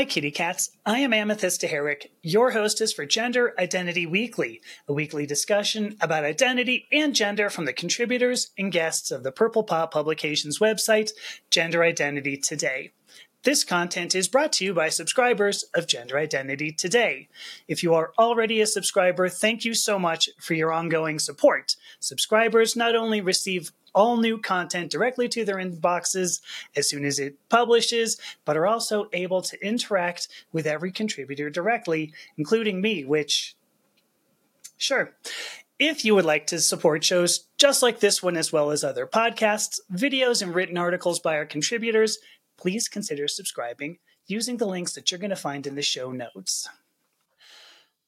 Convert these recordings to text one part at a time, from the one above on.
Hi, kitty cats. I am Amethyst Herrick, your hostess for Gender Identity Weekly, a weekly discussion about identity and gender from the contributors and guests of the Purple Pop Publications website, Gender Identity Today. This content is brought to you by subscribers of Gender Identity Today. If you are already a subscriber, thank you so much for your ongoing support. Subscribers not only receive all new content directly to their inboxes as soon as it publishes, but are also able to interact with every contributor directly, including me, which, sure. If you would like to support shows just like this one, as well as other podcasts, videos, and written articles by our contributors, please consider subscribing using the links that you're going to find in the show notes.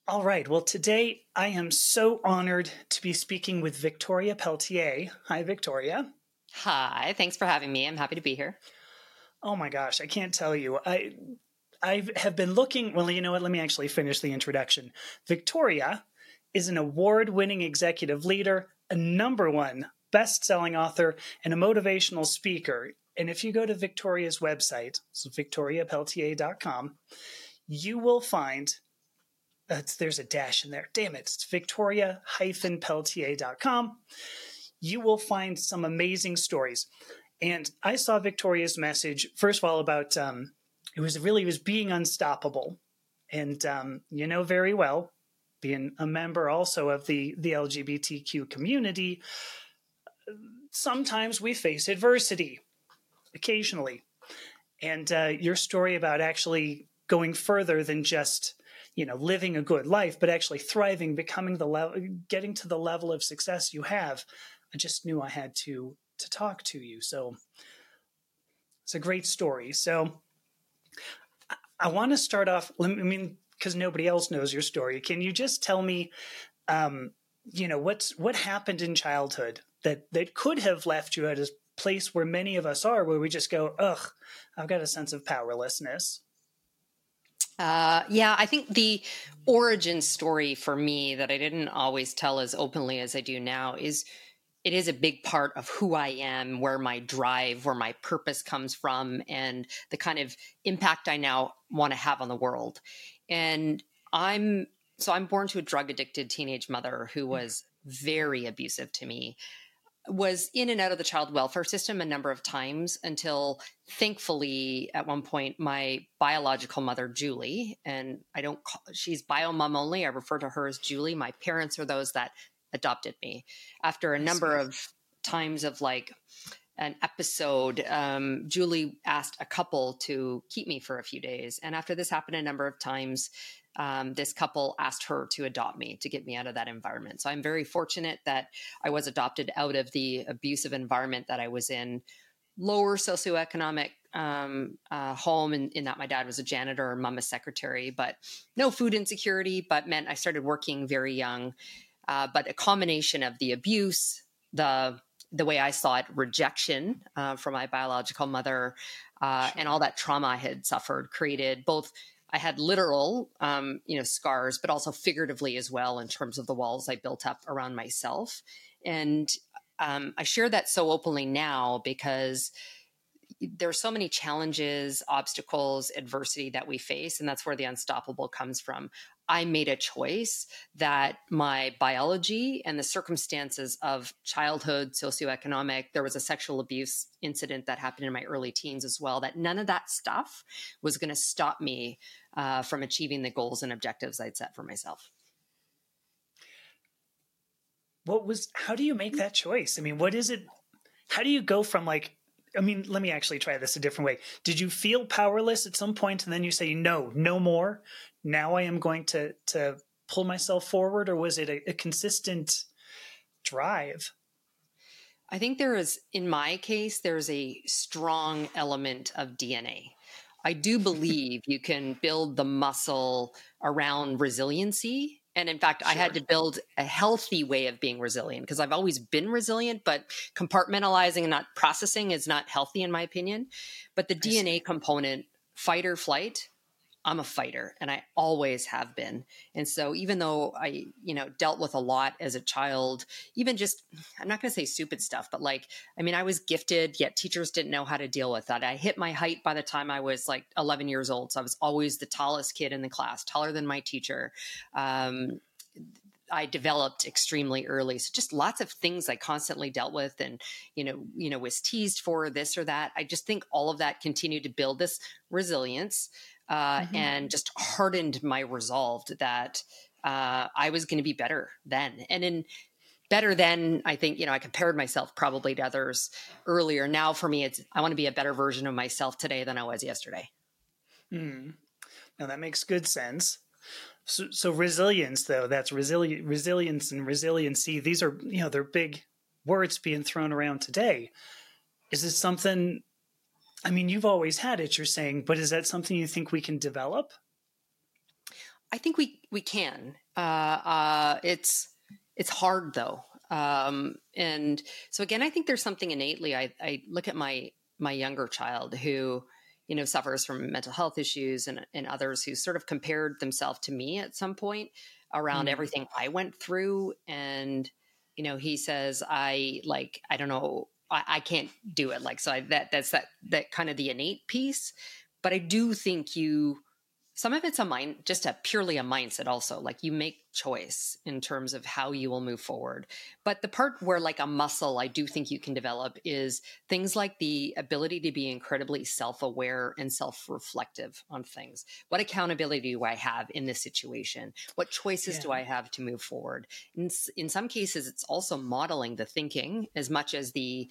All right. Well, today I am so honored to be speaking with Victoria Pelletier. Hi, Victoria. Hi. Thanks for having me. I'm happy to be here. Oh my gosh, I can't tell you. I I have been looking. Well, you know what? Let me actually finish the introduction. Victoria is an award-winning executive leader, a number one best-selling author, and a motivational speaker. And if you go to Victoria's website, so victoriapelletier.com, you will find uh, there's a dash in there. Damn it. It's victoria-pelletier.com. You will find some amazing stories. And I saw Victoria's message, first of all, about um, it was really it was being unstoppable. And um, you know very well, being a member also of the, the LGBTQ community, sometimes we face adversity, occasionally. And uh, your story about actually going further than just you know living a good life but actually thriving becoming the level getting to the level of success you have i just knew i had to to talk to you. So it's a great story. So i, I want to start off i mean because nobody else knows your story. Can you just tell me um you know what's what happened in childhood that that could have left you at a place where many of us are where we just go ugh i've got a sense of powerlessness uh, yeah, I think the origin story for me that I didn't always tell as openly as I do now is it is a big part of who I am, where my drive, where my purpose comes from, and the kind of impact I now want to have on the world. And I'm so I'm born to a drug addicted teenage mother who mm. was very abusive to me was in and out of the child welfare system a number of times until thankfully at one point my biological mother julie and i don't call she's bio mom only i refer to her as julie. My parents are those that adopted me. After a number of times of like an episode um, julie asked a couple to keep me for a few days. And after this happened a number of times um, this couple asked her to adopt me to get me out of that environment. So I'm very fortunate that I was adopted out of the abusive environment that I was in, lower socioeconomic um, uh, home, in, in, that my dad was a janitor, mom a secretary, but no food insecurity, but meant I started working very young. Uh, but a combination of the abuse, the the way I saw it, rejection uh, from my biological mother, uh, and all that trauma I had suffered created both I had literal, um, you know, scars, but also figuratively as well in terms of the walls I built up around myself. And um, I share that so openly now because there are so many challenges, obstacles, adversity that we face, and that's where the unstoppable comes from. I made a choice that my biology and the circumstances of childhood, socioeconomic, there was a sexual abuse incident that happened in my early teens as well, that none of that stuff was going to stop me uh, from achieving the goals and objectives I'd set for myself. What was, how do you make that choice? I mean, what is it? How do you go from like, I mean, let me actually try this a different way. Did you feel powerless at some point and then you say, no, no more? Now I am going to, to pull myself forward? Or was it a, a consistent drive? I think there is, in my case, there's a strong element of DNA. I do believe you can build the muscle around resiliency. And in fact, sure. I had to build a healthy way of being resilient because I've always been resilient, but compartmentalizing and not processing is not healthy, in my opinion. But the I DNA see. component, fight or flight, I'm a fighter and I always have been. And so even though I, you know, dealt with a lot as a child, even just I'm not going to say stupid stuff, but like I mean I was gifted yet teachers didn't know how to deal with that. I hit my height by the time I was like 11 years old. So I was always the tallest kid in the class, taller than my teacher. Um, I developed extremely early. So just lots of things I constantly dealt with and, you know, you know, was teased for this or that. I just think all of that continued to build this resilience uh, mm-hmm. and just hardened my resolve that uh, I was going to be better then. And in better then, I think, you know, I compared myself probably to others earlier. Now for me, it's, I want to be a better version of myself today than I was yesterday. Mm. Now that makes good sense. So, so resilience, though, that's resilient, resilience and resiliency. These are, you know, they're big words being thrown around today. Is this something? I mean, you've always had it. You're saying, but is that something you think we can develop? I think we we can. Uh, uh, it's it's hard though, um, and so again, I think there's something innately. I, I look at my my younger child who you know, suffers from mental health issues and, and others who sort of compared themselves to me at some point around mm. everything I went through. And, you know, he says, I like, I don't know, I, I can't do it. Like, so I, that, that's that, that kind of the innate piece. But I do think you, some of it's a mind just a purely a mindset also like you make choice in terms of how you will move forward. But the part where like a muscle i do think you can develop is things like the ability to be incredibly self-aware and self-reflective on things. What accountability do i have in this situation? What choices yeah. do i have to move forward? In, in some cases it's also modeling the thinking as much as the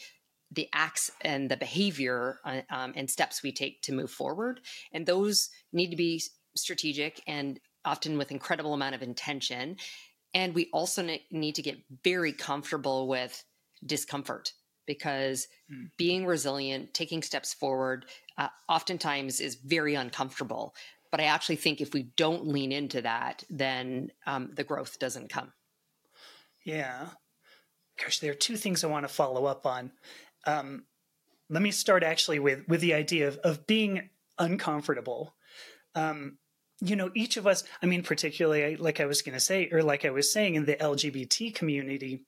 the acts and the behavior uh, um, and steps we take to move forward. And those need to be strategic and often with incredible amount of intention. And we also need to get very comfortable with discomfort because mm. being resilient taking steps forward uh, oftentimes is very uncomfortable. But i actually think if we don't lean into that then um, the growth doesn't come. Yeah. Gosh there are two things i want to follow up on um, let me start actually with with the idea of, of being uncomfortable. Um, you know, each of us, I mean, particularly like I was going to say, or like I was saying in the LGBT community,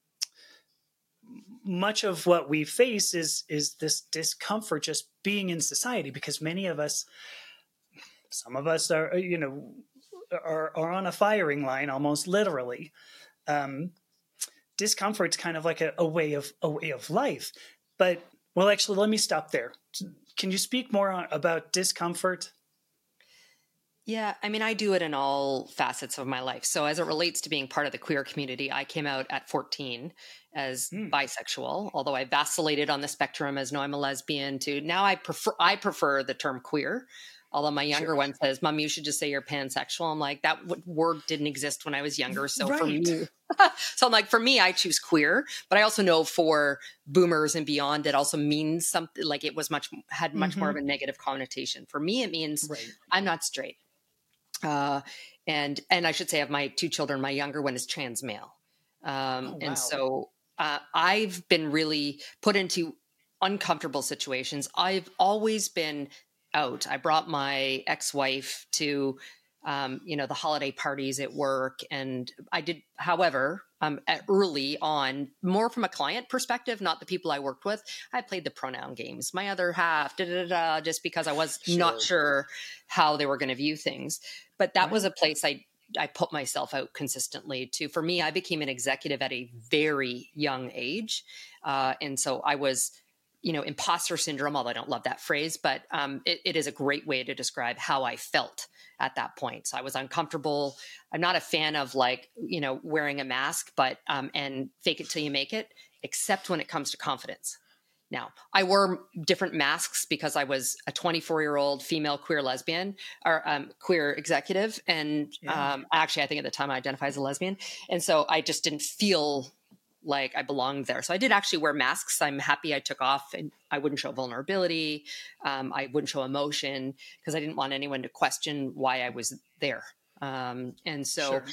much of what we face is is this discomfort just being in society because many of us some of us are you know are, are on a firing line almost literally um, discomfort's kind of like a, a way of a way of life but well, actually, let me stop there. Can you speak more on, about discomfort? Yeah, I mean, I do it in all facets of my life. So, as it relates to being part of the queer community, I came out at 14 as mm. bisexual, although I vacillated on the spectrum as no, I'm a lesbian to now I prefer I prefer the term queer. Although my younger sure. one says, "Mom, you should just say you're pansexual." I'm like, that word didn't exist when I was younger. So right. for me, so I'm like, for me, I choose queer. But I also know for boomers and beyond, it also means something. Like it was much had much mm-hmm. more of mm-hmm. a negative connotation. For me, it means right. I'm not straight. Uh, and and I should say, of my two children. My younger one is trans male, um, oh, wow. and so uh, I've been really put into uncomfortable situations. I've always been out. I brought my ex-wife to um, you know the holiday parties at work, and I did. However, um, early on, more from a client perspective, not the people I worked with. I played the pronoun games. My other half, da, da, da, just because I was sure. not sure how they were going to view things. But that right. was a place I I put myself out consistently to. For me, I became an executive at a very young age, uh, and so I was you know, imposter syndrome, although I don't love that phrase, but um, it, it is a great way to describe how I felt at that point. So I was uncomfortable. I'm not a fan of like, you know, wearing a mask, but, um, and fake it till you make it, except when it comes to confidence. Now, I wore different masks because I was a 24 year old female queer lesbian or um, queer executive. And yeah. um, actually, I think at the time I identified as a lesbian. And so I just didn't feel like I belonged there. So I did actually wear masks. I'm happy I took off and I wouldn't show vulnerability. Um, I wouldn't show emotion because I didn't want anyone to question why I was there. Um, and so, sure.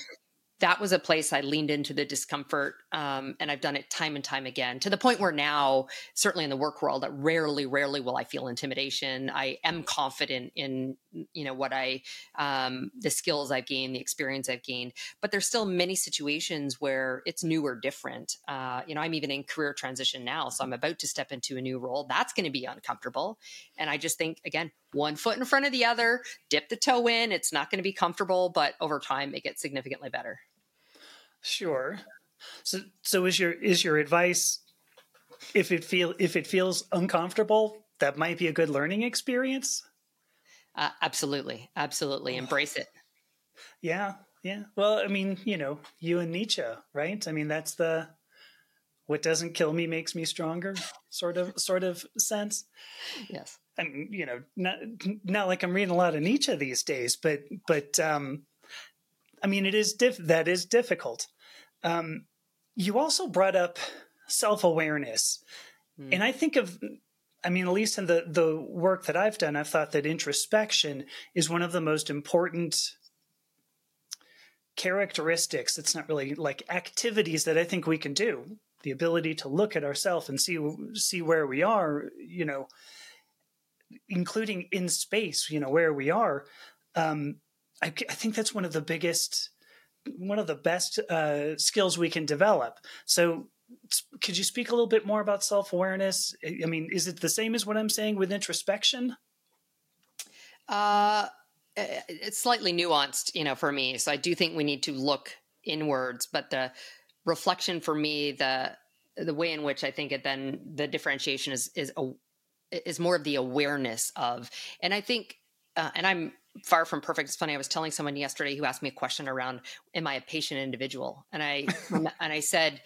That was a place I leaned into the discomfort. Um, and I've done it time and time again to the point where now, certainly in the work world, that rarely, rarely will I feel intimidation. I am confident in, you know, what I, um, the skills I've gained, the experience I've gained. But there's still many situations where it's new or different. Uh, you know, I'm even in career transition now. So I'm about to step into a new role. That's going to be uncomfortable. And I just think, again, one foot in front of the other, dip the toe in. It's not going to be comfortable, but over time, it gets significantly better. Sure. So so is your is your advice if it feel if it feels uncomfortable, that might be a good learning experience? Uh, absolutely. Absolutely. Embrace it. Yeah. Yeah. Well, I mean, you know, you and Nietzsche, right? I mean, that's the what doesn't kill me makes me stronger sort of sort of sense. Yes. I mean, you know, not not like I'm reading a lot of Nietzsche these days, but but um I mean, it is diff- that is difficult. Um, you also brought up self awareness, mm. and I think of, I mean, at least in the the work that I've done, I've thought that introspection is one of the most important characteristics. It's not really like activities that I think we can do. The ability to look at ourselves and see see where we are, you know, including in space, you know, where we are. Um, I, I think that's one of the biggest, one of the best uh, skills we can develop. So, could you speak a little bit more about self awareness? I mean, is it the same as what I'm saying with introspection? Uh, it's slightly nuanced, you know, for me. So I do think we need to look inwards, but the reflection for me, the the way in which I think it then the differentiation is is a, is more of the awareness of, and I think, uh, and I'm far from perfect. It's funny. I was telling someone yesterday who asked me a question around, "Am I a patient individual?" And I and I said,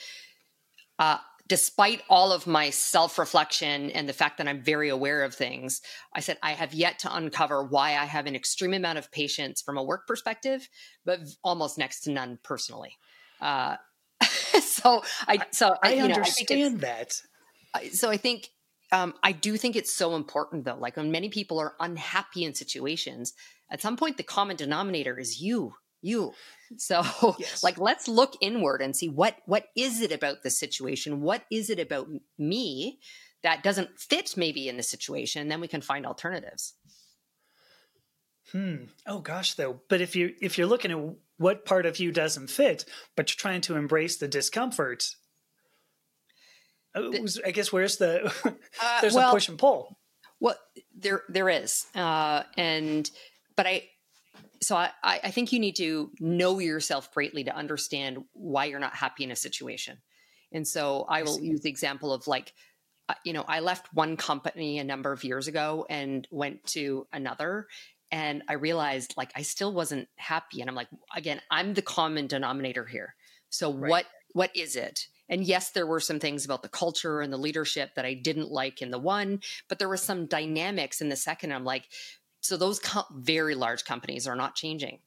uh, despite all of my self reflection and the fact that I'm very aware of things, I said I have yet to uncover why I have an extreme amount of patience from a work perspective, but almost next to none personally. Uh, so I so I, I understand know, I that. So I think um, I do think it's so important though. Like when many people are unhappy in situations, at some point the common denominator is you you. So yes. like let's look inward and see what what is it about the situation? What is it about me that doesn't fit maybe in the situation? And then we can find alternatives. Hmm. Oh gosh though. But if you if you're looking at what part of you doesn't fit but you're trying to embrace the discomfort uh, the, i guess where's the uh, there's well, a push and pull. Well there there is uh and but I, so I, I think you need to know yourself greatly to understand why you're not happy in a situation. And so I will use the example of like, uh, you know, I left one company a number of years ago and went to another. And I realized like I still wasn't happy. And I'm like, again, I'm the common denominator here. So right. what what is it? And yes, there were some things about the culture and the leadership that I didn't like in the one, but there was some dynamics in the second. I'm like, so those co- very large companies are not changing.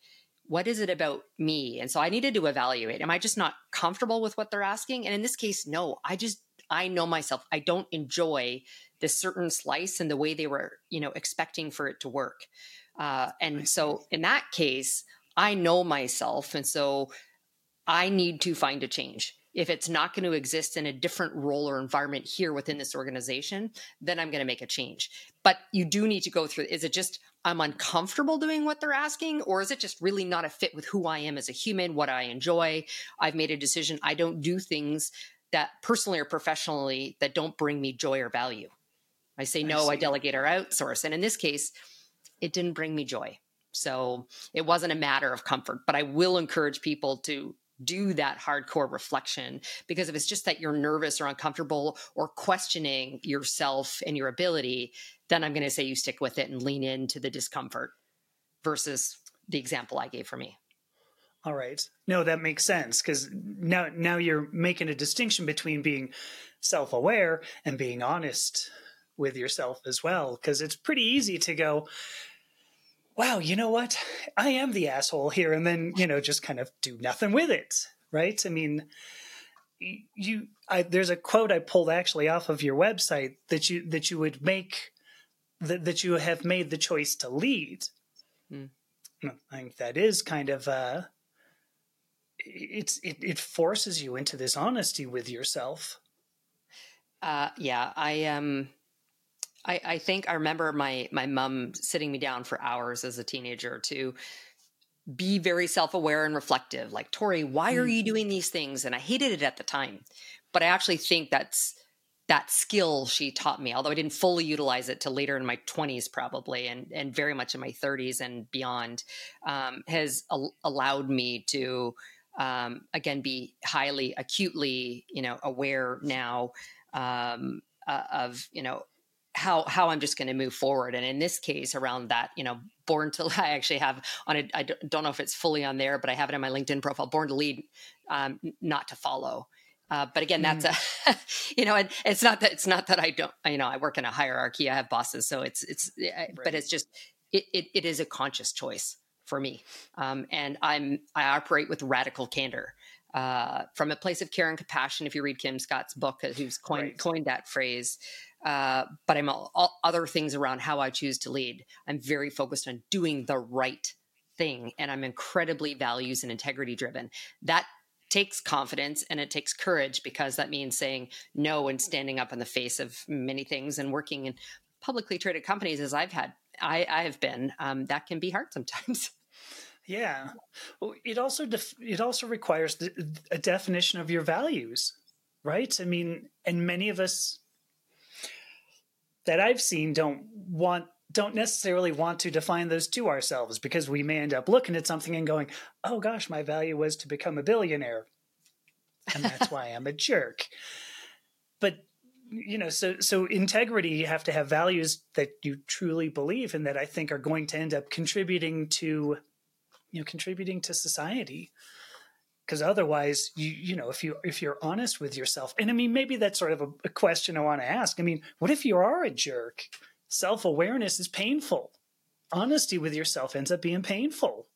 What is it about me? And so I needed to evaluate. Am I just not comfortable with what they're asking? And in this case, no. I just I know myself. I don't enjoy this certain slice and the way they were, you know, expecting for it to work. Uh, and so in that case, I know myself, and so I need to find a change if it's not going to exist in a different role or environment here within this organization, then I'm going to make a change. But you do need to go through is it just I'm uncomfortable doing what they're asking, or is it just really not a fit with who I am as a human, what I enjoy? I've made a decision. I don't do things that personally or professionally that don't bring me joy or value. I say no, I, I delegate or outsource. And in this case, it didn't bring me joy. So it wasn't a matter of comfort, but I will encourage people to do that hardcore reflection because if it's just that you're nervous or uncomfortable or questioning yourself and your ability then i'm going to say you stick with it and lean into the discomfort versus the example i gave for me all right no that makes sense because now now you're making a distinction between being self-aware and being honest with yourself as well because it's pretty easy to go wow, you know what? I am the asshole here. And then, you know, just kind of do nothing with it. Right. I mean, you, I, there's a quote I pulled actually off of your website that you, that you would make that, that you have made the choice to lead. Mm. I think that is kind of, uh, it's it, it forces you into this honesty with yourself. Uh, yeah, I um, I, I think I remember my my mom sitting me down for hours as a teenager to be very self aware and reflective. Like, Tori, why are you mm-hmm. doing these things? And I hated it at the time, but I actually think that's that skill she taught me, although I didn't fully utilize it till later in my 20s, probably, and, and very much in my 30s and beyond, um, has al- allowed me to, um, again, be highly acutely, you know, aware now um, uh, of, you know, how how I'm just going to move forward. And in this case, around that, you know, born to I actually have on it. I don't know if it's fully on there, but I have it on my LinkedIn profile. Born to lead, um, not to follow. Uh, but again, that's mm. a, you know, and it's not that it's not that I don't, you know, I work in a hierarchy. I have bosses, so it's it's, eh, right. but it's just it, it, it is a conscious choice for me, um, and I'm I operate with radical candor. Uh, from a place of care and compassion. If you read Kim Scott's book, uh, who's coined right. coined that phrase, uh, but I'm all, all, other things around how I choose to lead. I'm very focused on doing the right thing, and I'm incredibly values and integrity driven. That takes confidence and it takes courage because that means saying no and standing up in the face of many things and working in publicly traded companies as I've had I, I have been um, that can be hard sometimes. Yeah, well, it also def- it also requires the, a definition of your values, right? I mean, and many of us that I've seen don't want don't necessarily want to define those to ourselves because we may end up looking at something and going, oh gosh, my value was to become a billionaire. And that's why I'm a jerk. But you know, so so integrity, you have to have values that you truly believe in that I think are going to end up contributing to, you know, contributing to society. Because otherwise, you you know, if you if you're honest with yourself, and I mean, maybe that's sort of a, a question I want to ask. I mean, what if you are a jerk? Self awareness is painful. Honesty with yourself ends up being painful.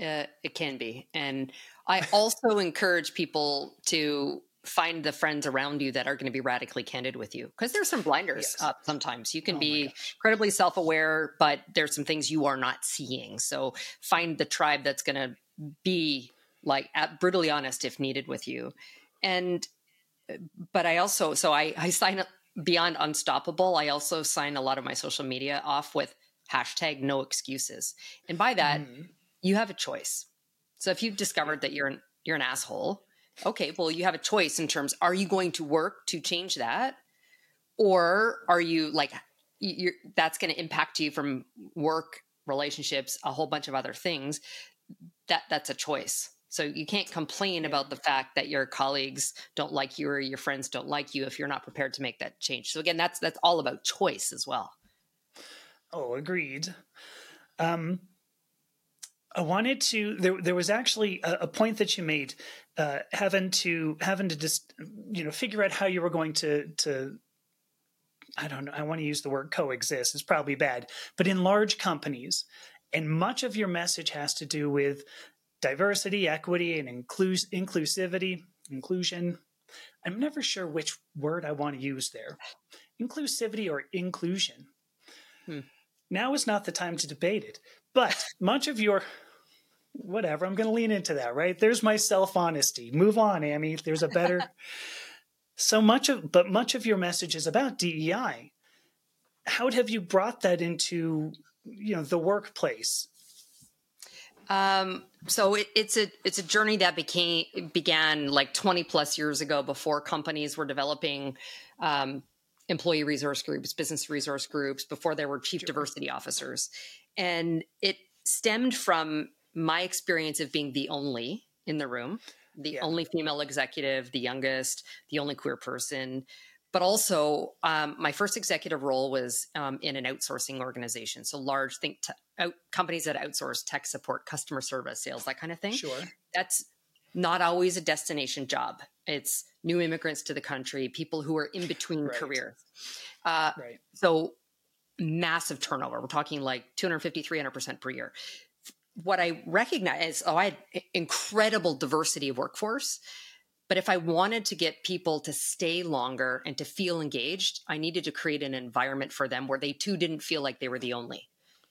Uh, it can be. And I also encourage people to find the friends around you that are going to be radically candid with you because there's some blinders yes. up sometimes you can oh be incredibly self-aware but there's some things you are not seeing so find the tribe that's going to be like brutally honest if needed with you and uh, but i also so i i sign up beyond unstoppable, I also sign a lot of my social media off with hashtag no excuses. And by that, mm-hmm. you have a choice. So if you've discovered that you're an you're an asshole, okay, well you have a choice in terms are you going to work to change that? Or are you like you're, that's going to impact you from work, relationships, a whole bunch of other things. That that's a choice. So you can't complain about the fact that your colleagues don't like you or your friends don't like you if you're not prepared to make that change. So again, that's that's all about choice as well. Oh, agreed. Um, I wanted to. There, there was actually a, a point that you made, uh, having to having to just you know figure out how you were going to to. I don't know. I want to use the word coexist. It's probably bad, but in large companies, and much of your message has to do with diversity, equity, and inclus- inclusivity, inclusion. I'm never sure which word I want to use there inclusivity or inclusion. Hmm. Now is not the time to debate it, but much of your whatever, I'm going to lean into that, right? There's my self honesty. Move on, Amy. There's a better. so much of, but much of your message is about DEI. How have you brought that into, you know, the workplace? Um, so it, it's a it's a journey that became began like 20 plus years ago before companies were developing um, employee resource groups business resource groups before there were chief sure. diversity officers and it stemmed from my experience of being the only in the room the yeah. only female executive the youngest the only queer person but also um, my first executive role was um, in an outsourcing organization so large think t- out, companies that outsource tech support customer service sales that kind of thing sure that's not always a destination job it's new immigrants to the country people who are in between right. careers uh, right. so massive turnover we're talking like 250 300% per year what i recognize is, oh i had incredible diversity of workforce but if I wanted to get people to stay longer and to feel engaged, I needed to create an environment for them where they too didn't feel like they were the only.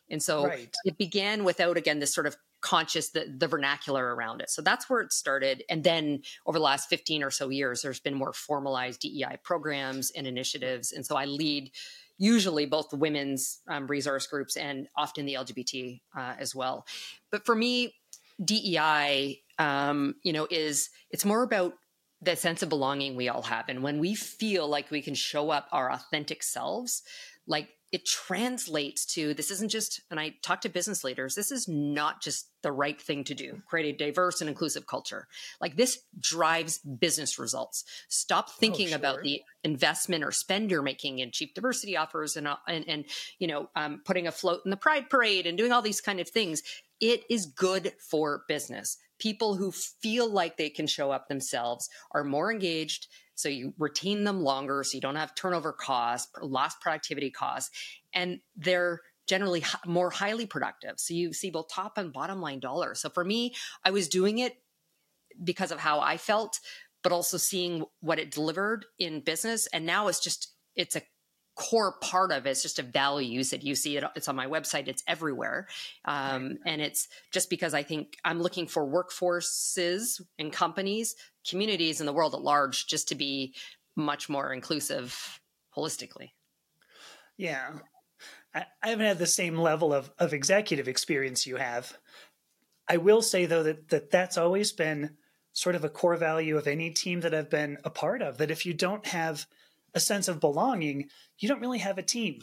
And so right. it began without, again, this sort of conscious the, the vernacular around it. So that's where it started. And then over the last 15 or so years, there's been more formalized DEI programs and initiatives. And so I lead usually both the women's um, resource groups and often the LGBT uh, as well. But for me, DEI, um, you know, is it's more about the sense of belonging we all have, and when we feel like we can show up our authentic selves, like it translates to this isn't just and i talk to business leaders this is not just the right thing to do create a diverse and inclusive culture. Like this drives business results. Stop oh, thinking oh, sure. about the investment or spend you're making in chief diversity offers and uh, and, and you know um, putting a float in the pride parade and doing all these kind of things. It is good for business people who feel like they can show up themselves are more engaged so you retain them longer so you don't have turnover costs, lost productivity costs, and they're generally more highly productive. So you see both top and bottom line dollars. So for me, I was doing it because of how I felt, but also seeing what it delivered in business. And now it's just, it's a core part of it. It's just a values that you see it. It's on my website. It's everywhere. Um, and it's just because I think I'm looking for workforces and companies, communities in the world at large, just to be much more inclusive holistically. Yeah. I, I haven't had the same level of, of executive experience you have. I will say though that, that that's always been sort of a core value of any team that I've been a part of. That if you don't have a sense of belonging, you don't really have a team.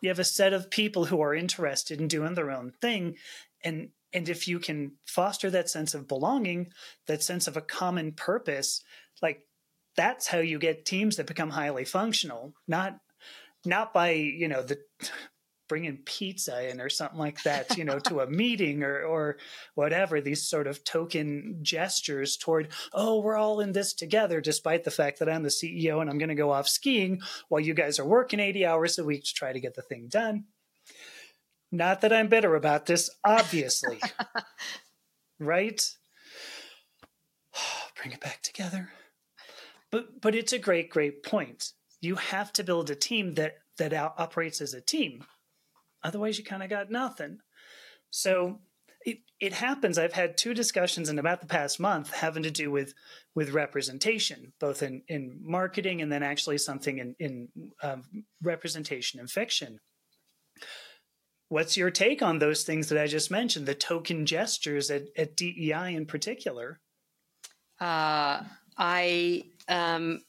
You have a set of people who are interested in doing their own thing. And and if you can foster that sense of belonging, that sense of a common purpose, like that's how you get teams that become highly functional, not not by, you know, the bringing pizza in or something like that, you know, to a meeting or or whatever. These sort of token gestures toward, oh, we're all in this together, despite the fact that I'm the CEO and I'm going to go off skiing while you guys are working 80 hours a week to try to get the thing done. Not that I'm bitter about this, obviously. right? Bring it back together. But but it's a great great point. You have to build a team that that operates as a team. Otherwise, you kind of got nothing. So it, it happens. I've had two discussions in about the past month having to do with with representation, both in, in marketing and then actually something in, in um, representation in fiction. What's your take on those things that I just mentioned, the token gestures at, at DEI in particular? Uh, I um,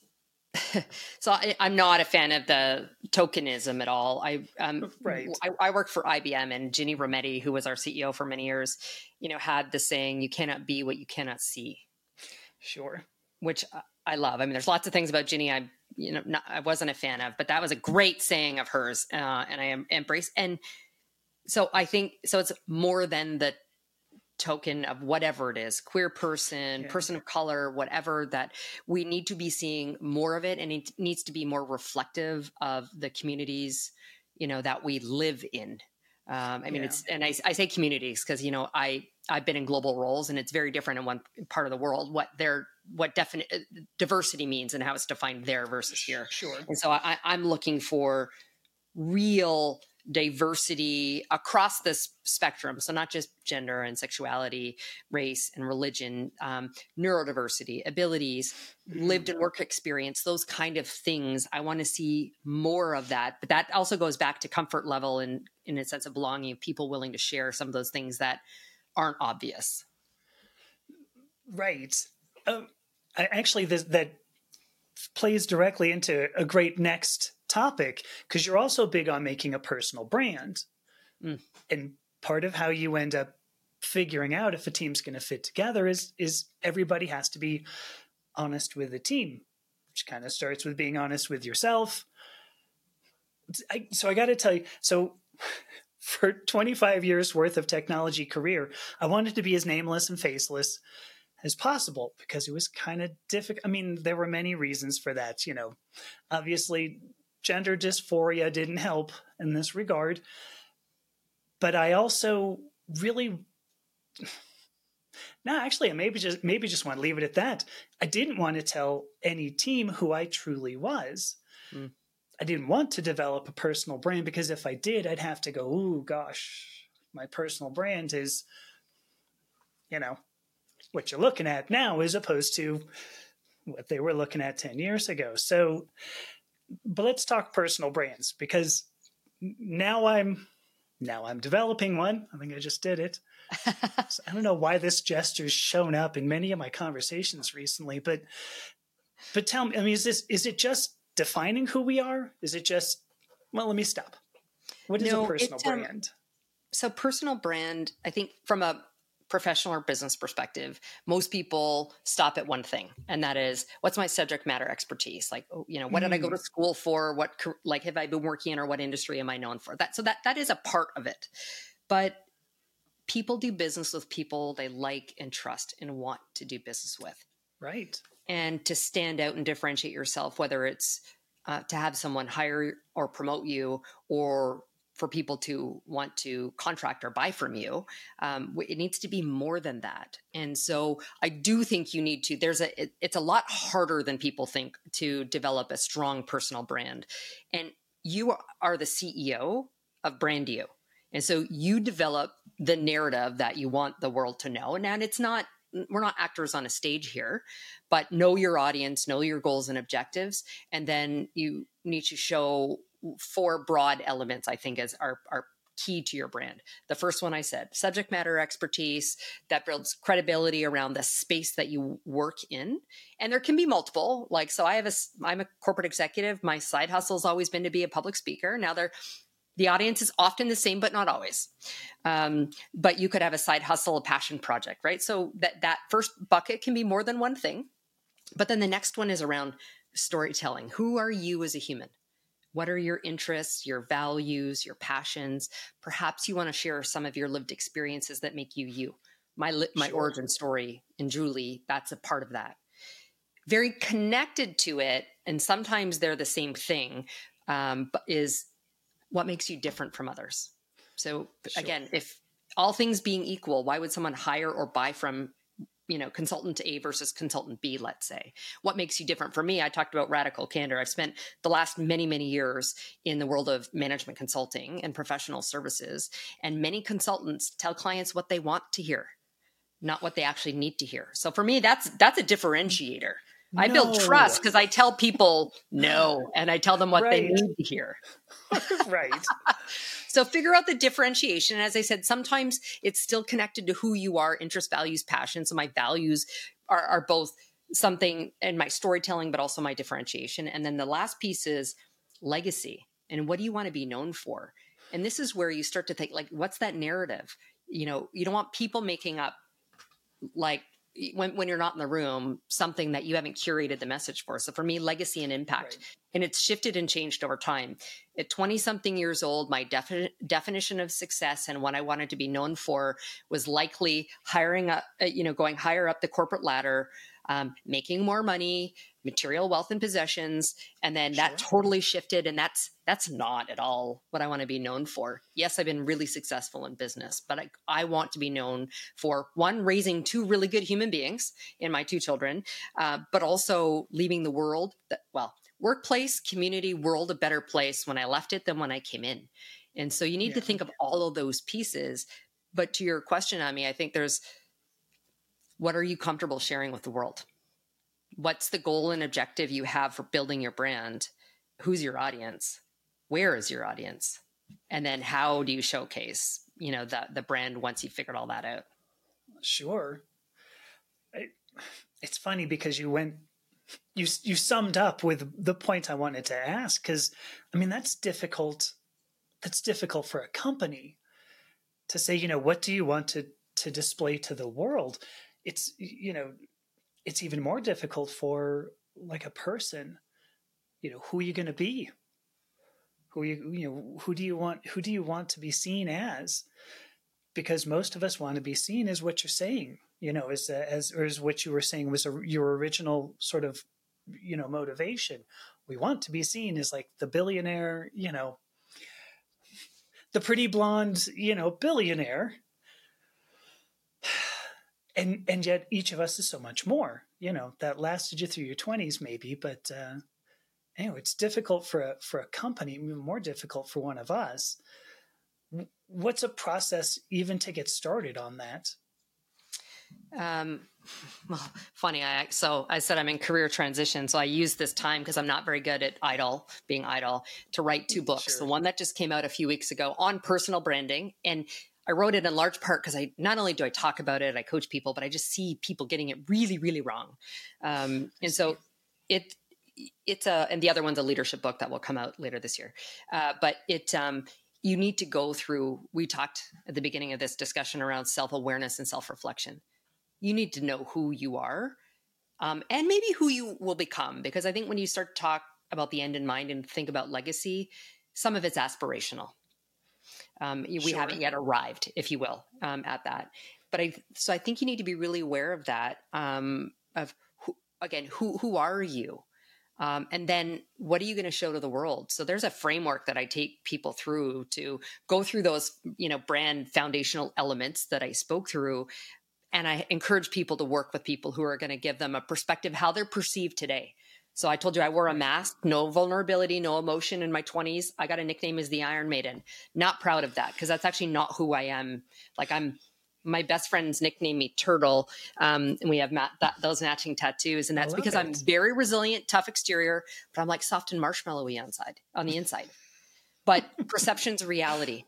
so I, am not a fan of the tokenism at all. I um, right. I, I worked for IBM, and Ginny Rometty, who was our CEO for many years, you know, had the saying, "You cannot be what you cannot see." Sure. Which I love. I mean, there's lots of things about Ginny I, you know, not, I wasn't a fan of, but that was a great saying of hers, uh, and I embrace. And so I think so. It's more than the token of whatever it is queer person yeah. person of color whatever that we need to be seeing more of it and it needs to be more reflective of the communities you know that we live in um, i mean yeah. it's and i, I say communities because you know i i've been in global roles and it's very different in one part of the world what their what definite uh, diversity means and how it's defined there versus here sure and so I, i'm looking for real diversity across this spectrum. So, not just gender and sexuality, race and religion, um, neurodiversity, abilities, lived and work experience, those kind of things. I want to see more of that. But that also goes back to comfort level and in a sense of belonging, people willing to share some of those things that aren't obvious. Right. Um, actually, this, that plays directly into a great next topic because you're also big on making a personal brand. Mm. And part of how you end up figuring out if a team's going to fit together is is everybody has to be honest with the team, which kind of starts with being honest with yourself. I, so I got to tell you, so for 25 years worth of technology career, I wanted to be as nameless and faceless as possible because it was kind of difficult. I mean, there were many reasons for that. You know, obviously, gender dysphoria didn't help in this regard. But I also really no, actually, I maybe just maybe just want to leave it at that. I didn't want to tell any team who I truly was. Mm. I didn't want to develop a personal brand because if I did, I'd have to go, "Ooh, gosh, my personal brand is, you know, what you're looking at now, as opposed to what they were looking at ten years ago." So, but let's talk personal brands because now I'm now I'm developing one. I think I just did it. so I don't know why this gesture's shown up in many of my conversations recently, but but tell me, I mean, is this is it just defining who we are? Is it just well, let me stop. What is no, a personal um, brand? So personal brand, I think from a professional or business perspective, most people stop at one thing, and that is what's my subject matter expertise? Like, oh, you know, what mm. did I go to mm. school for? What like have I been working in, or what industry am I known for? That so that that is a part of it, but people do business with people they like and trust and want to do business with. Right. And to stand out and differentiate yourself, whether it's uh, to have someone hire or promote you or for people to want to contract or buy from you um, it needs to be more than that and so i do think you need to there's a it, it's a lot harder than people think to develop a strong personal brand and you are the ceo of brand you and so you develop the narrative that you want the world to know. And, and it's not, we're not actors on a stage here, but know your audience, know your goals and objectives. And then you need to show four broad elements, I think, as are, are key to your brand. The first one I said subject matter expertise that builds credibility around the space that you work in. And there can be multiple. Like, so I have a, I'm a corporate executive. My side hustle has always been to be a public speaker. Now there the audience is often the same, but not always. Um, but you could have a side hustle, a passion project, right? So that that first bucket can be more than one thing. But then the next one is around storytelling. Who are you as a human? What are your interests, your values, your passions? Perhaps you want to share some of your lived experiences that make you you. My li- my sure. origin story in Julie, that's a part of that. Very connected to it, and sometimes they're the same thing. Um, but is what makes you different from others. So sure. again, if all things being equal, why would someone hire or buy from you know consultant A versus consultant B let's say. What makes you different? For me I talked about radical candor. I've spent the last many many years in the world of management consulting and professional services and many consultants tell clients what they want to hear not what they actually need to hear. So for me that's that's a differentiator I build trust because I tell people no and I tell them what right. they need to hear. right. so figure out the differentiation. As I said, sometimes it's still connected to who you are, interest, values, passion. So my values are, are both something in my storytelling, but also my differentiation. And then the last piece is legacy. And what do you want to be known for? And this is where you start to think like, what's that narrative? You know, you don't want people making up like when, when you're not in the room something that you haven't curated the message for. So for me legacy and impact. Right. and it's shifted and changed over time. At 20 something years old my defi- definition of success and what i wanted to be known for was likely hiring up uh, you know going higher up the corporate ladder um, making more money, material wealth and possessions, and then sure. that totally shifted. And that's that's not at all what I want to be known for. Yes, I've been really successful in business, but I, I want to be known for one raising two really good human beings in my two children, uh, but also leaving the world that well workplace, community, world a better place when I left it than when I came in. And so you need yeah. to think of all of those pieces. But to your question on me, I think there's what are you comfortable sharing with the world? What's the goal and objective you have for building your brand? Who's your audience? Where is your audience? And then how do you showcase, you know, the the brand once you've figured all that out? Sure. it's funny because you went you you summed up with the point I wanted to ask because I mean that's difficult that's difficult for a company to say you know what do you want to to display to the world it's you know it's even more difficult for like a person you know who are you going to be? Who you you know who do you want who do you want to be seen as? Because most of us want to be seen as what you're saying you know as as or as what you were saying was a, your original sort of you know motivation. We want to be seen as like the billionaire you know the pretty blonde you know billionaire and and yet each of us is so much more you know that lasted you through your 20s maybe but uh know, it's difficult for a, for a company, even more difficult for one of us. What's a process even to get started on that? Um, well, funny. I so I said I'm in career transition, so I use this time because I'm not very good at idle, being idle, to write two books. Sure. The one that just came out a few weeks ago on personal branding, and I wrote it in large part because I not only do I talk about it, I coach people, but I just see people getting it really, really wrong. Um, and so it it's a and the other one's a leadership book that will come out later this year. Uh, but it um, you need to go through. We talked at the beginning of this discussion around self awareness and self reflection. You need to know who you are, um, and maybe who you will become. Because I think when you start to talk about the end in mind and think about legacy, some of it's aspirational um, we sure. haven't yet arrived, if you will, um, at that. But I, so I think you need to be really aware of that. Um, of who, again, who who are you? Um, and then what are you going to show to the world so there's a framework that i take people through to go through those you know brand foundational elements that i spoke through and i encourage people to work with people who are going to give them a perspective how they're perceived today so I told you I wore a mask, no vulnerability, no emotion in my 20s. I got a nickname as the Iron Maiden. Not proud of that because that's actually not who I am. Like I'm my best friends nickname me Turtle, um, and we have ma- that, those matching tattoos, and that's because it. I'm very resilient, tough exterior, but I'm like soft and marshmallowy inside on the inside. But perception's reality,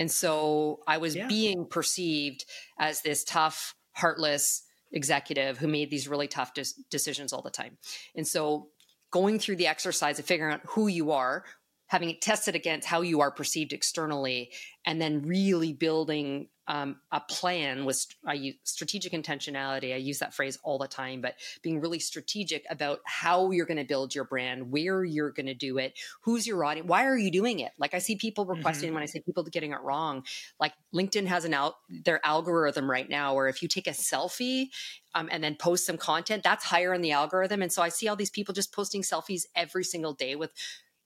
and so I was yeah. being perceived as this tough, heartless, executive who made these really tough des- decisions all the time. And so going through the exercise of figuring out who you are, having it tested against how you are perceived externally, and then really building um, a plan with I use strategic intentionality. I use that phrase all the time, but being really strategic about how you're going to build your brand, where you're going to do it, who's your audience, why are you doing it? Like I see people requesting mm-hmm. when I say people getting it wrong. Like LinkedIn has an out their algorithm right now where if you take a selfie um, and then post some content, that's higher in the algorithm. And so I see all these people just posting selfies every single day with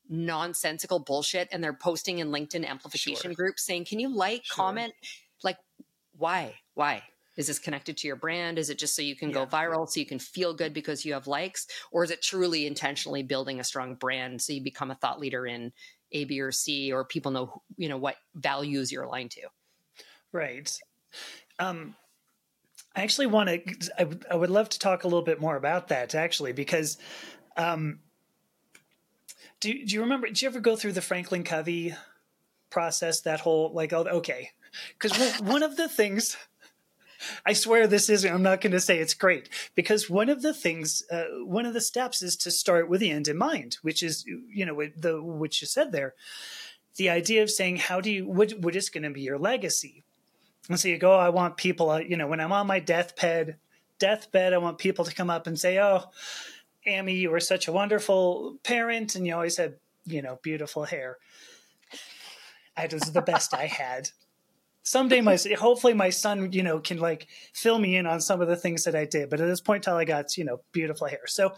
nonsensical bullshit and they're posting in LinkedIn amplification sure. groups saying, Can you like, sure. comment? Like why? Why? Is this connected to your brand? Is it just so you can yeah. go viral so you can feel good because you have likes? Or is it truly intentionally building a strong brand so you become a thought leader in a b or c or people know you know what values you're aligned to? Right. Um i actually want to I, I would love to talk a little bit more about that actually because um do, do you remember did you ever go through the franklin covey process that whole like oh, okay because one of the things I swear this isn't. I'm not going to say it's great because one of the things, uh, one of the steps is to start with the end in mind, which is, you know, the which you said there, the idea of saying, how do you, what, what is going to be your legacy? And so you go, I want people, you know, when I'm on my deathbed, deathbed, I want people to come up and say, oh, Amy, you were such a wonderful parent, and you always had, you know, beautiful hair. It was the best I had someday my hopefully my son you know can like fill me in on some of the things that i did but at this point till i got you know beautiful hair. So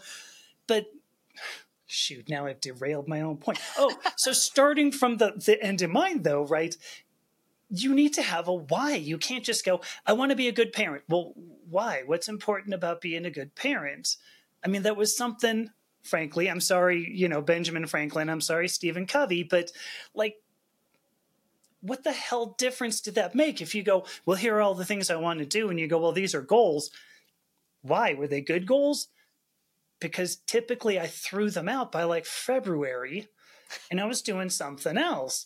but shoot now i've derailed my own point. Oh so starting from the the end in mind though right you need to have a why. You can't just go i want to be a good parent. Well why? What's important about being a good parent? I mean that was something frankly i'm sorry you know benjamin franklin i'm sorry stephen covey but like what the hell difference did that make? If you go, well, here are all the things I want to do, and you go, well, these are goals. Why? Were they good goals? Because typically I threw them out by like February and I was doing something else.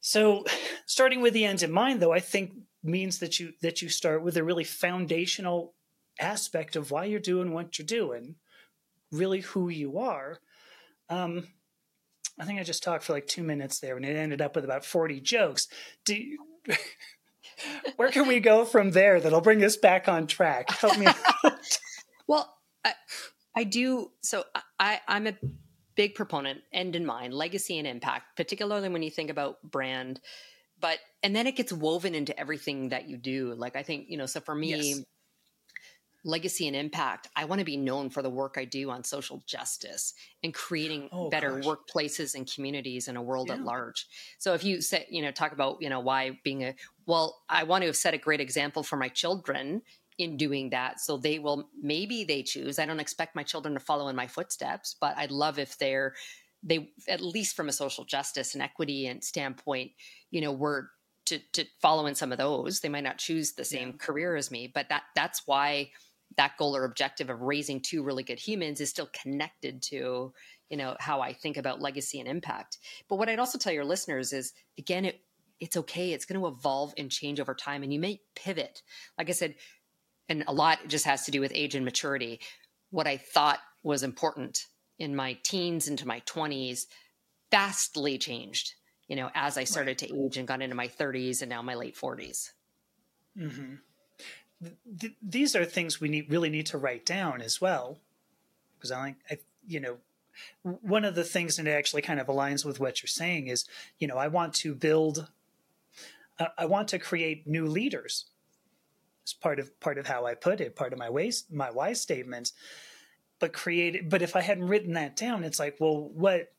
So starting with the end in mind though, I think means that you that you start with a really foundational aspect of why you're doing what you're doing, really who you are. Um, I think I just talked for like two minutes there, and it ended up with about forty jokes. Do you, where can we go from there that'll bring us back on track? Help me. well, I, I do. So I, I'm a big proponent, end in mind, legacy and impact, particularly when you think about brand. But and then it gets woven into everything that you do. Like I think you know. So for me. Yes legacy and impact, I want to be known for the work I do on social justice and creating oh, better gosh. workplaces and communities in a world yeah. at large. So if you say, you know, talk about, you know, why being a well, I want to have set a great example for my children in doing that. So they will maybe they choose. I don't expect my children to follow in my footsteps, but I'd love if they're they at least from a social justice and equity and standpoint, you know, were to to follow in some of those. They might not choose the same yeah. career as me, but that that's why that goal or objective of raising two really good humans is still connected to you know how i think about legacy and impact. But what i'd also tell your listeners is again it it's okay. It's going to evolve and change over time and you may pivot. Like i said and a lot just has to do with age and maturity. What i thought was important in my teens into my 20s vastly changed you know as i started to age and got into my 30s and now my late 40s mm-hmm th- these are things we need really need to write down as well. Because I, I you know one of the things that actually kind of aligns with what you're saying is you know i want to build uh, i want to create new leaders. It's part of part of how i put it part of my ways my why statement. But create but if i hadn't written that down it's like well what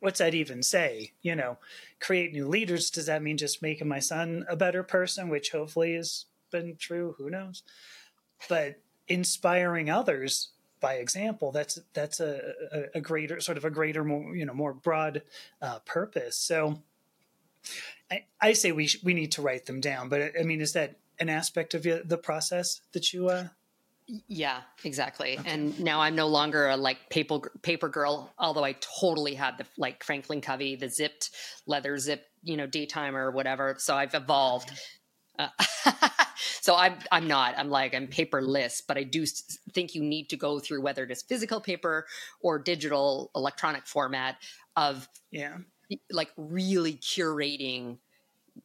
what's that even say? You know create new leaders does that mean just making my son a better person which hopefully is been true. Who knows? But inspiring others by example that's that's a, a, a, greater sort of a greater more you know more broad uh, purpose so I, I say we sh- we need to write them down but I mean is that an aspect of the process that you uh yeah exactly okay. and now i'm no longer a like paper paper girl although i totally had the like franklin covey the zipped leather zip you know daytime or whatever so i've evolved uh, so I'm I'm not. I'm like I'm paperless, but I do think you need to go through whether it is physical paper or digital electronic format of yeah, like really curating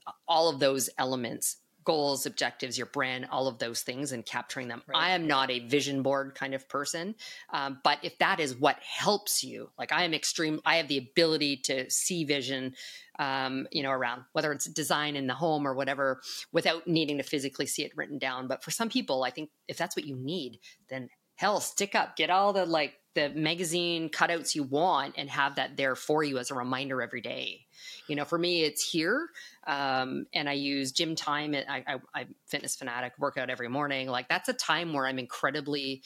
uh, all of those elements goals, objectives, your brand, all of those things, and capturing them. Right. I am not a vision board kind of person, um, but if that is what helps you, like I am extreme, I have the ability to see vision, um, you know, around whether it's design in the home or whatever, without needing to physically see it written down. But for some people, I think if that's what you need, then hell, stick up, get all the like the magazine cutouts you want, and have that there for you as a reminder every day. You know, for me, it's here, um, and I use gym time. I, I, I'm fitness fanatic, workout every morning. Like that's a time where I'm incredibly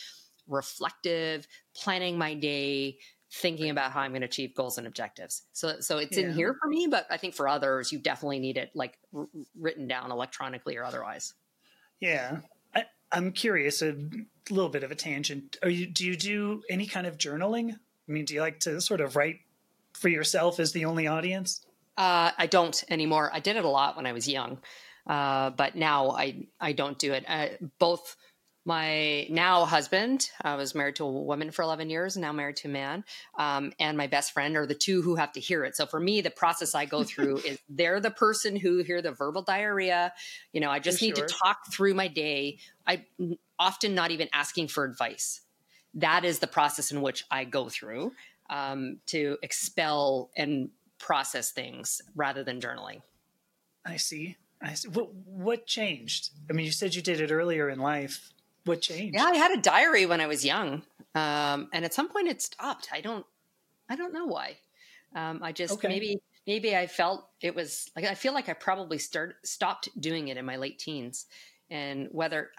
reflective, planning my day, thinking about how I'm going to achieve goals and objectives. So, so it's yeah. in here for me, but I think for others, you definitely need it like r- written down electronically or otherwise. Yeah, I, am curious. A little bit of a tangent. You? Do you do any kind of journaling? I mean, do you like to sort of write for yourself as the only audience? Uh, I don't anymore. I did it a lot when I was young, uh, but now I I don't do it. Uh, both my now husband, I was married to a woman for 11 years, now married to a man, um, and my best friend are the two who have to hear it. So for me, the process I go through is they're the person who hear the verbal diarrhea. You know, I just for need sure. to talk through my day. I often not even asking for advice. That is the process in which I go through um, to expel and process things rather than journaling. I see. I see. What, what changed? I mean, you said you did it earlier in life. What changed? Yeah, I had a diary when I was young, um, and at some point it stopped. I don't, I don't know why. Um, I just okay. maybe maybe I felt it was like I feel like I probably start stopped doing it in my late teens, and whether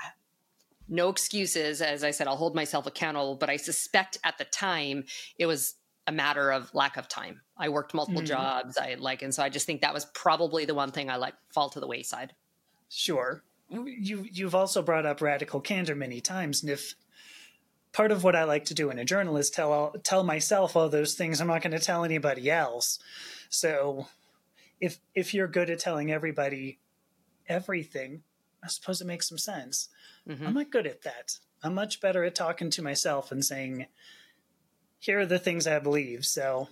no excuses, as I said, I'll hold myself accountable. But I suspect at the time it was a matter of lack of time. I worked multiple mm. jobs. I like, and so I just think that was probably the one thing I let fall to the wayside. Sure. You you've also brought up radical candor many times, and if part of what I like to do in a journal is tell tell myself all those things I'm not going to tell anybody else. So if if you're good at telling everybody everything, I suppose it makes some sense. Mm-hmm. I'm not good at that. I'm much better at talking to myself and saying, here are the things I believe. So,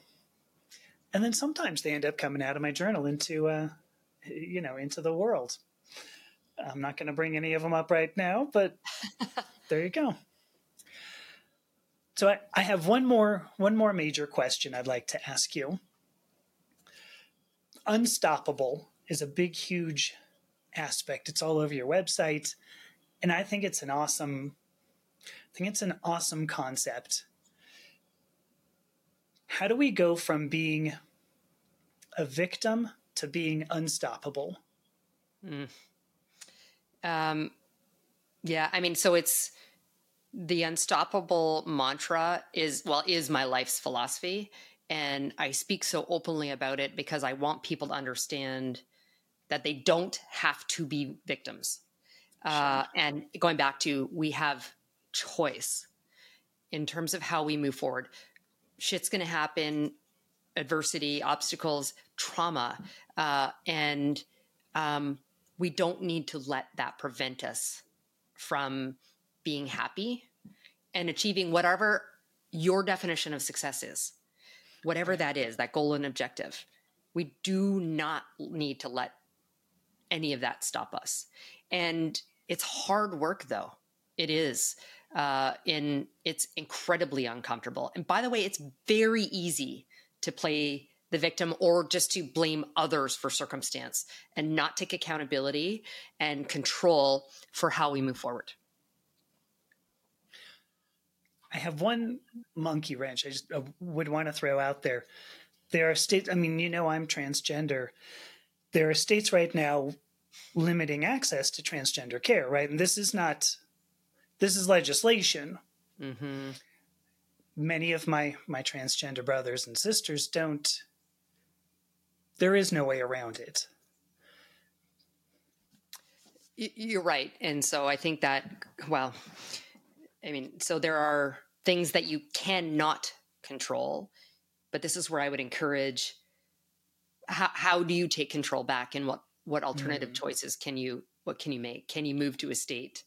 and then sometimes they end up coming out of my journal into, uh, you know, into the world. I'm not going to bring any of them up right now, but there you go. So I, I have one more one more major question I'd like to ask you. Unstoppable is a big, huge aspect. It's all over your website, and I think it's an awesome. I think it's an awesome concept how do we go from being a victim to being unstoppable? Mm. Um, Yeah, I mean, so it's the unstoppable mantra is well is my life's philosophy and I speak so openly about it because I want people to understand that they don't have to be victims. Uh, sure. Uh, and going back to we have choice in terms of how we move forward. Shit's going to happen, adversity, obstacles, trauma, uh, and um, we don't need to let that prevent us from being happy and achieving whatever your definition of success is, whatever that is, that goal and objective. We do not need to let any of that stop us. And it's hard work, though. It is. Uh, in it's incredibly uncomfortable. And by the way, it's very easy to play the victim or just to blame others for circumstance and not take accountability and control for how we move forward. I have one monkey wrench I just uh, would want to throw out there. There are states, I mean, you know, I'm transgender. There are states right now limiting access to transgender care, right? And this is not, this is legislation. Mm-hmm. Many of my my transgender brothers and sisters don't. There is no way around it. You're right, and so I think that well, I mean, so there are things that you cannot control. But this is where I would encourage how, how do you take control back and what what alternative mm. choices can you what can you make? Can you move to a state?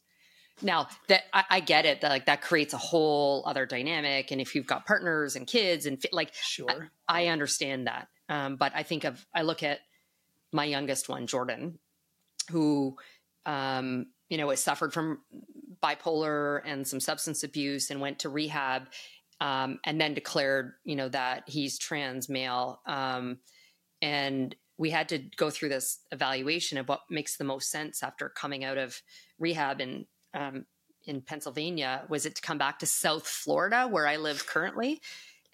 Now that I, I, get it, that like that creates a whole other dynamic, and if you've got partners and kids and like, sure, I, I understand that. Um, but I think of I look at my youngest one, Jordan, who um, you know has suffered from bipolar and some substance abuse and went to rehab um, and then declared you know that he's trans male. Um, and we had to go through this evaluation of what makes the most sense after coming out of rehab in um, in Pennsylvania. Was it to come back to South Florida where I live currently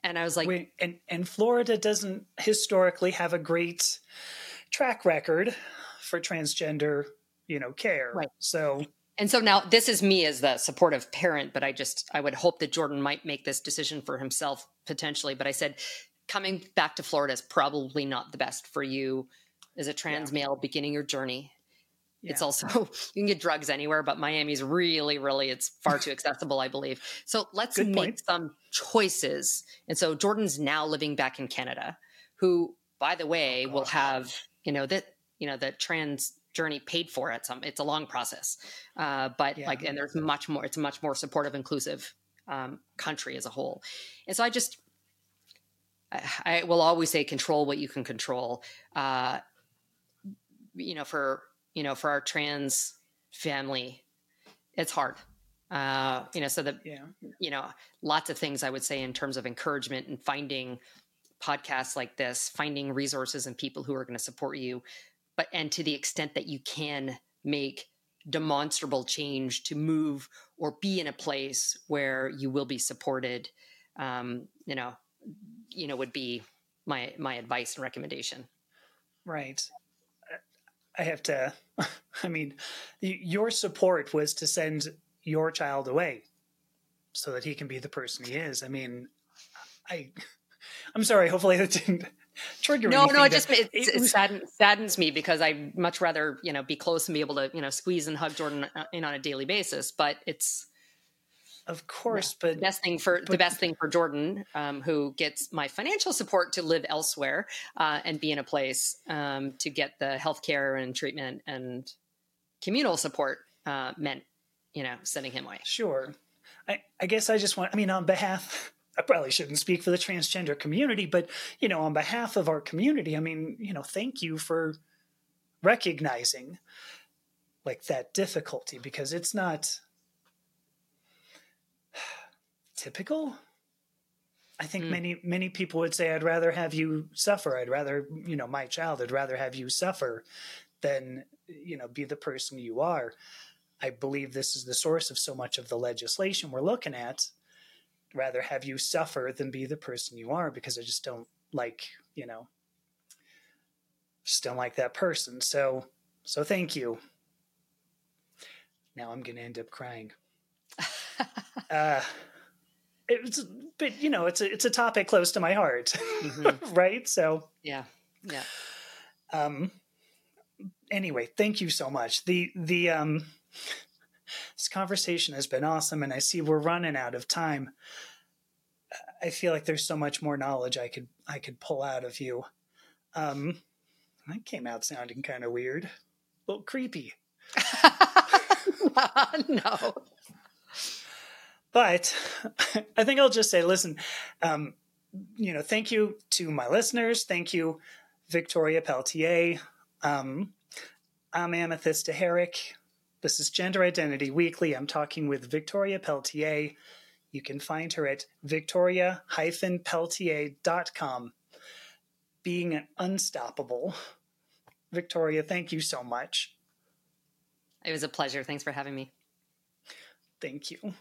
and I was like Wait, and and Florida doesn't historically have a great track record for transgender you know care right. so and so now this is me as the supportive parent, but I just I would hope that Jordan might make this decision for himself potentially. But I said coming back to Florida is probably not the best for you as a trans yeah. male beginning your journey. Yeah. It's also you can get drugs anywhere, but Miami's really, really it's far too accessible, I believe. So let's Good make point. some choices. And so Jordan's now living back in Canada, who, by the way, oh, will have you know that you know the trans journey paid for at some it's a long process uh, but yeah. like and there's much more it's a much more supportive inclusive um, country as a whole and so i just I, I, will always say control what you can control uh, you know for you know for our trans family it's hard. Uh, you know so that yeah. you know lots of things i would say in terms of encouragement and finding podcasts like this finding resources and people who are going to support you but and to the extent that you can make demonstrable change to move or be in a place where you will be supported um, you know you know would be my my advice and recommendation. Right i have to i mean your support was to send your child away so that he can be the person he is i mean i i'm sorry hopefully that didn't trigger. No, no, it just it, it, it saddens, saddens me because I much rather you know be close and be able to you know squeeze and hug Jordan uh, in on a daily basis. But it's of course, yeah, but the best thing for but, the best thing for Jordan, um, who gets my financial support to live elsewhere uh, and be in a place um, to get the healthcare and treatment and communal support uh, meant you know sending him away. Sure. I, I guess I just want, I mean, on behalf I probably shouldn't speak for the transgender community, but you know, on behalf of our community, I mean, you know, thank you for recognizing like that difficulty because it's not typical. I think mm. many many people would say I'd rather have you suffer. I'd rather, you know, my child, I'd rather have you suffer than, you know, be the person you are. I believe this is the source of so much of the legislation we're looking at rather have you suffer than be the person you are because I just don't like, you know, just don't like that person. So, so thank you. Now I'm going to end up crying. uh, it's, but you know, it's a it's a topic close to my heart, mm-hmm. right? So yeah, yeah. Um. Anyway, thank you so much. The the um. This conversation has been awesome, and I see we're running out of time. I feel like there's so much more knowledge I could I could pull out of you. Um, that came out sounding kind of weird, a little creepy. no. But I think I'll just say, listen, um, you know, thank you to my listeners. Thank you, Victoria Pelletier. Um, I'm Amethyst Herrick. This is Gender Identity Weekly. I'm talking with Victoria Pelletier. You can find her at victoria-pelletier.com. Being unstoppable. Victoria, thank you so much. It was a pleasure. Thanks for having me. Thank you.